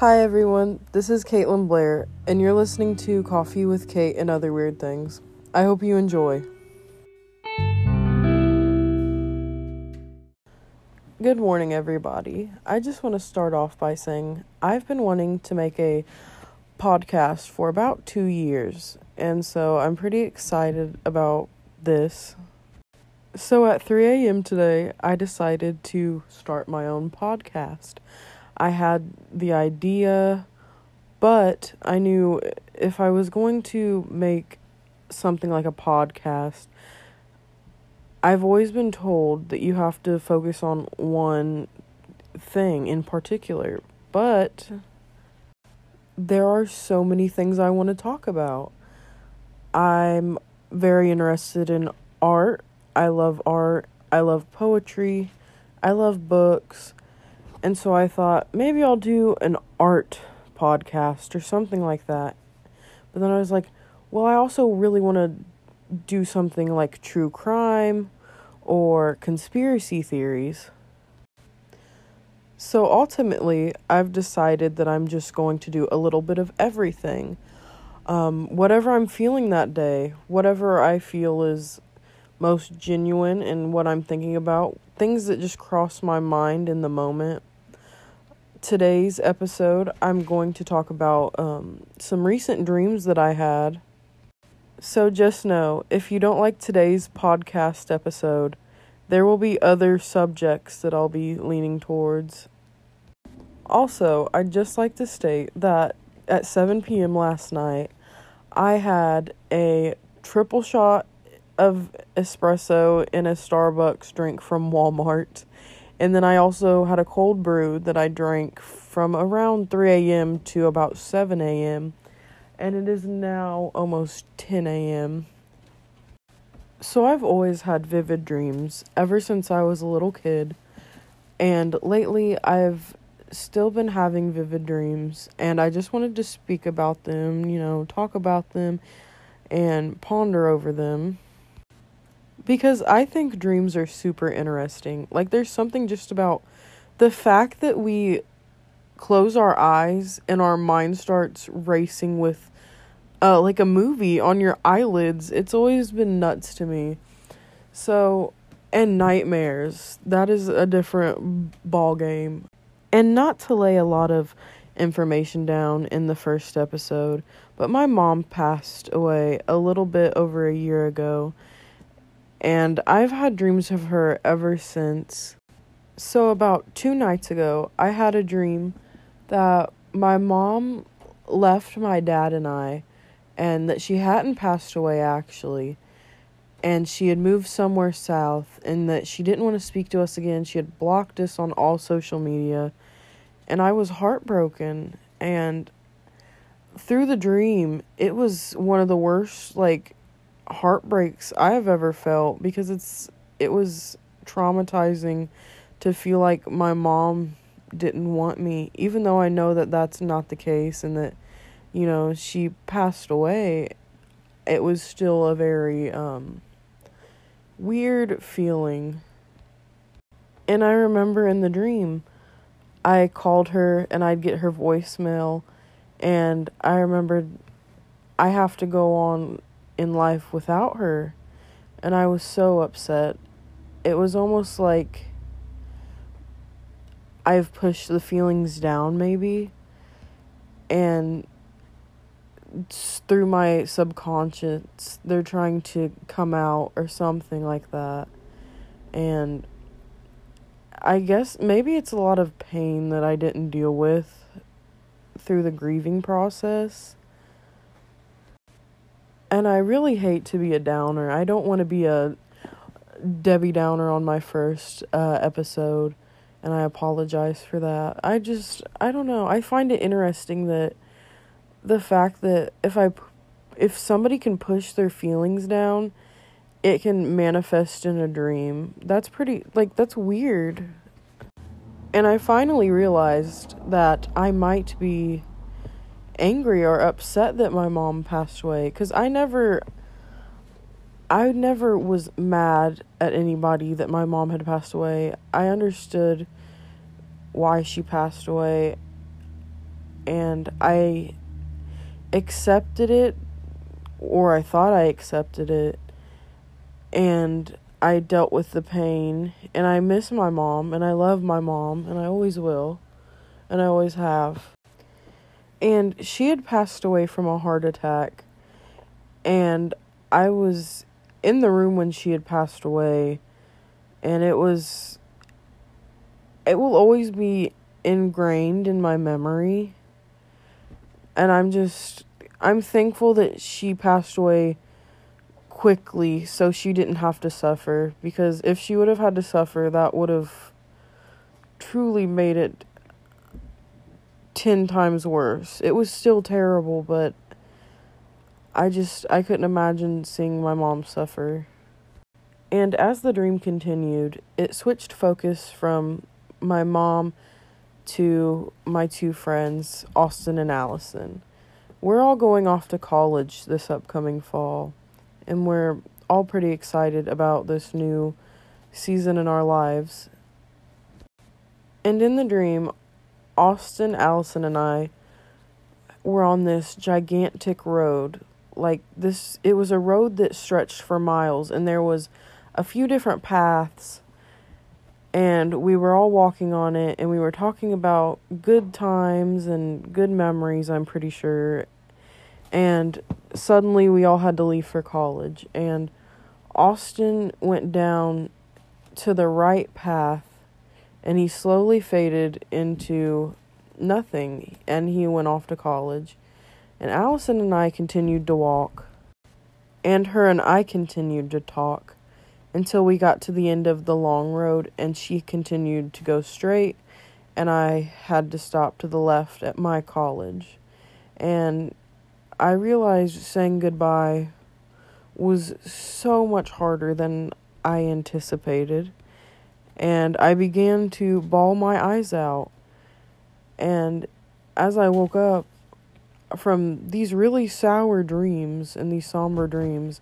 Hi everyone, this is Caitlin Blair, and you're listening to Coffee with Kate and Other Weird Things. I hope you enjoy. Good morning, everybody. I just want to start off by saying I've been wanting to make a podcast for about two years, and so I'm pretty excited about this. So at 3 a.m. today, I decided to start my own podcast. I had the idea, but I knew if I was going to make something like a podcast, I've always been told that you have to focus on one thing in particular, but there are so many things I want to talk about. I'm very interested in art. I love art. I love poetry. I love books. And so I thought maybe I'll do an art podcast or something like that. But then I was like, well, I also really want to do something like true crime or conspiracy theories. So ultimately, I've decided that I'm just going to do a little bit of everything. Um, whatever I'm feeling that day, whatever I feel is most genuine in what I'm thinking about, things that just cross my mind in the moment today's episode, I'm going to talk about um, some recent dreams that I had. So just know if you don't like today's podcast episode, there will be other subjects that I'll be leaning towards. Also, I'd just like to state that at 7 p.m. last night, I had a triple shot of espresso in a Starbucks drink from Walmart and then I also had a cold brew that I drank from around 3 a.m. to about 7 a.m. And it is now almost 10 a.m. So I've always had vivid dreams ever since I was a little kid. And lately I've still been having vivid dreams. And I just wanted to speak about them, you know, talk about them and ponder over them because I think dreams are super interesting. Like, there's something just about the fact that we close our eyes and our mind starts racing with, uh, like a movie on your eyelids. It's always been nuts to me. So, and nightmares. That is a different ball game. And not to lay a lot of information down in the first episode, but my mom passed away a little bit over a year ago and I've had dreams of her ever since. So, about two nights ago, I had a dream that my mom left my dad and I, and that she hadn't passed away actually, and she had moved somewhere south, and that she didn't want to speak to us again. She had blocked us on all social media, and I was heartbroken. And through the dream, it was one of the worst, like, heartbreaks I have ever felt because it's it was traumatizing to feel like my mom didn't want me even though I know that that's not the case and that you know she passed away it was still a very um weird feeling. And I remember in the dream I called her and I'd get her voicemail and I remembered I have to go on in life without her. And I was so upset. It was almost like I've pushed the feelings down, maybe. And through my subconscious, they're trying to come out or something like that. And I guess maybe it's a lot of pain that I didn't deal with through the grieving process and I really hate to be a downer. I don't want to be a Debbie Downer on my first uh, episode, and I apologize for that. I just, I don't know. I find it interesting that the fact that if I, if somebody can push their feelings down, it can manifest in a dream. That's pretty, like, that's weird. And I finally realized that I might be angry or upset that my mom passed away cuz I never I never was mad at anybody that my mom had passed away. I understood why she passed away. and I accepted it, or I thought I accepted it, and I dealt with the pain, and I miss my mom, and I love my mom, and I always will, and I always have. And she had passed away from a heart attack, and I was in the room when she had passed away, and it was. It will always be ingrained in my memory. And I'm just. I'm thankful that she passed away quickly so she didn't have to suffer because if she would have had to suffer that would have truly made it 10 times worse. It was still terrible, but I just I couldn't imagine seeing my mom suffer. And as the dream continued, it switched focus from my mom to my two friends, Austin and Allison. We're all going off to college this upcoming fall and we're all pretty excited about this new season in our lives. And in the dream, Austin, Allison, and I were on this gigantic road. Like this, it was a road that stretched for miles, and there was a few different paths. And we were all walking on it, and we were talking about good times and good memories, I'm pretty sure. And suddenly we all had to leave for college and Austin went down to the right path and he slowly faded into nothing and he went off to college and Allison and I continued to walk and her and I continued to talk until we got to the end of the long road and she continued to go straight and I had to stop to the left at my college and I realized saying goodbye was so much harder than I anticipated. And I began to bawl my eyes out. And as I woke up from these really sour dreams and these somber dreams,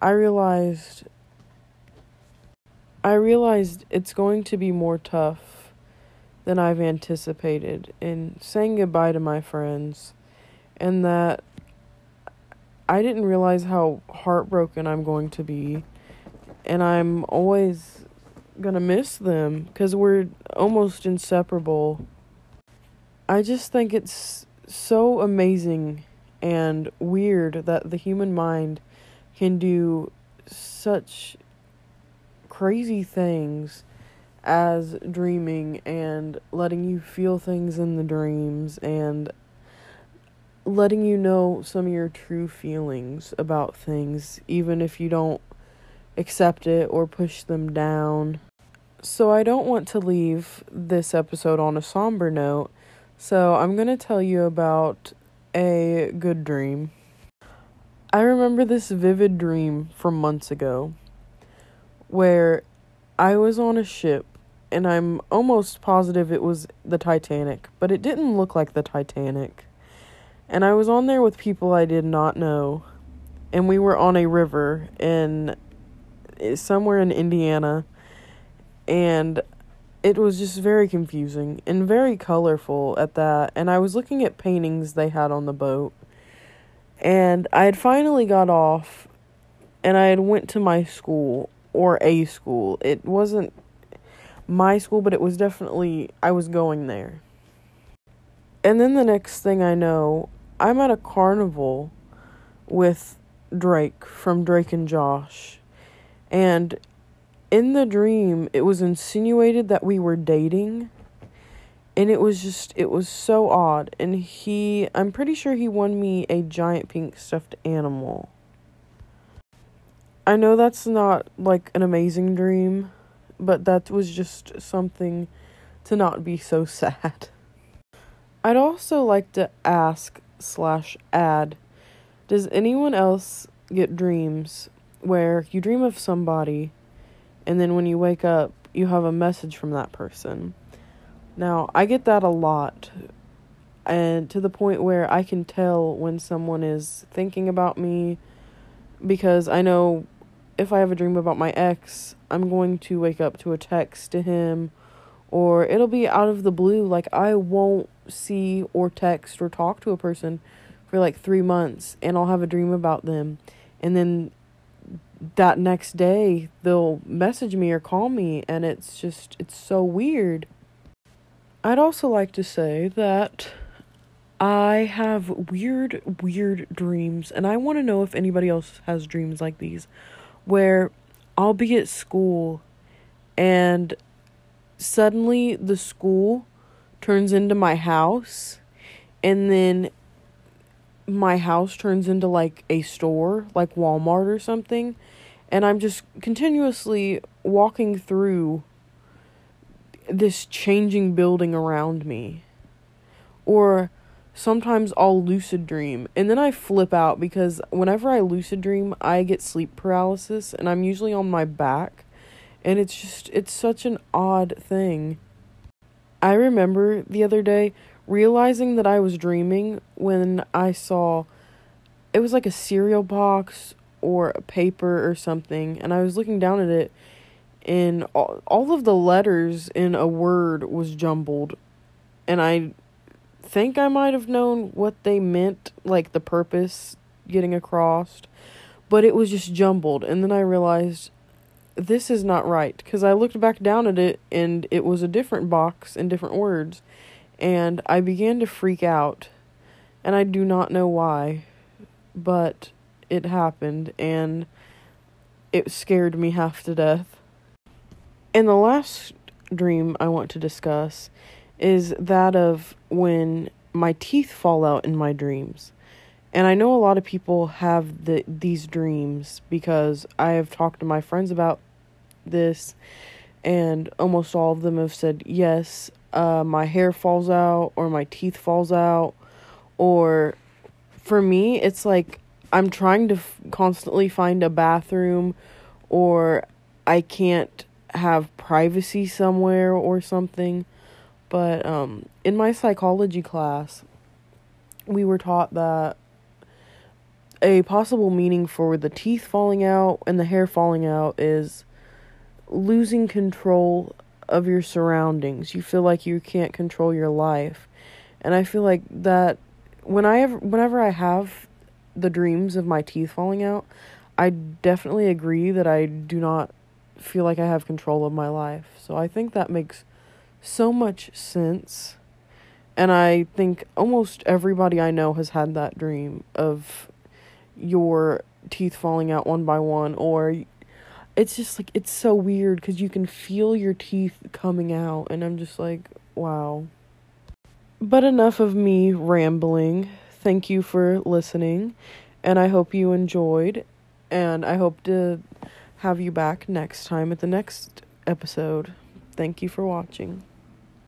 I realized I realized it's going to be more tough than I've anticipated in saying goodbye to my friends and that I didn't realize how heartbroken I'm going to be. And I'm always to miss them because we're almost inseparable. I just think it's so amazing and weird that the human mind can do such crazy things as dreaming and letting you feel things in the dreams and letting you know some of your true feelings about things, even if you don't accept it or push them down. So, I don't want to leave this episode on a somber note, so I'm going to tell you about a good dream. I remember this vivid dream from months ago where I was on a ship and I'm almost positive it was the Titanic, but it didn't look like the Titanic. And I was on there with people I did not know. And we were on a river in somewhere in Indiana. And it was just very confusing and very colorful at that. And I was looking at paintings they had on the boat. And I had finally got off and I had went to my school or a school. It wasn't my school, but it was definitely I was going there. And then the next thing I know, I'm at a carnival with Drake from Drake and Josh. And in the dream, it was insinuated that we were dating. And it was just, it was so odd. And he, I'm pretty sure he won me a giant pink stuffed animal. I know that's not like an amazing dream, but that was just something to not be so sad. I'd also like to ask slash add. Does anyone else get dreams where you dream of somebody and then when you wake up, you have a message from that person? Now, I get that a lot. And to the point where I can tell when someone is thinking about me because I know if I have a dream about my ex, I'm going to wake up to a text to him or it'll be out of the blue like I won't see or text or talk to a person for like 3 months and I'll have a dream about them and then that next day they'll message me or call me and it's just it's so weird. I'd also like to say that I have weird weird dreams and I want to know if anybody else has dreams like these where I'll be at school and suddenly the school turns into my house and then my house turns into like a store, like Walmart or something, and I'm just continuously walking through this changing building around me. Or sometimes I'll lucid dream and then I flip out because whenever I lucid dream, I get sleep paralysis and I'm usually on my back and it's just it's such an odd thing. I remember the other day realizing that I was dreaming when I saw it was like a cereal box or a paper or something and I was looking down at it and all, all of the letters in a word was jumbled and I think I might have known what they meant like the purpose getting across but it was just jumbled and then I realized this is not right because I looked back down at it and it was a different box and different words and I began to freak out, and I do not know why, but it happened, and it scared me half to death. And the last dream I want to discuss is that of when my teeth fall out in my dreams. And I know a lot of people have the these dreams because I have talked to my friends about this and almost all of them have said yes uh, my hair falls out or my teeth falls out. Or for me it's like i'm trying to f- constantly find a bathroom or i can't have privacy somewhere or something. But um, in my psychology class we were taught that a possible meaning for the teeth falling out and the hair falling out is losing control of your surroundings. You feel like you can't control your life. And I feel like that when I ever, whenever I have the dreams of my teeth falling out, I definitely agree that I do not feel like I have control of my life. So I think that makes so much sense. And I think almost everybody I know has had that dream of your teeth falling out one by one or it's just like it's so weird because you can feel your teeth coming out and i'm just like wow. But enough of me rambling. Thank you for listening and i hope you enjoyed and i hope to have you back next time at the next episode. Thank you for watching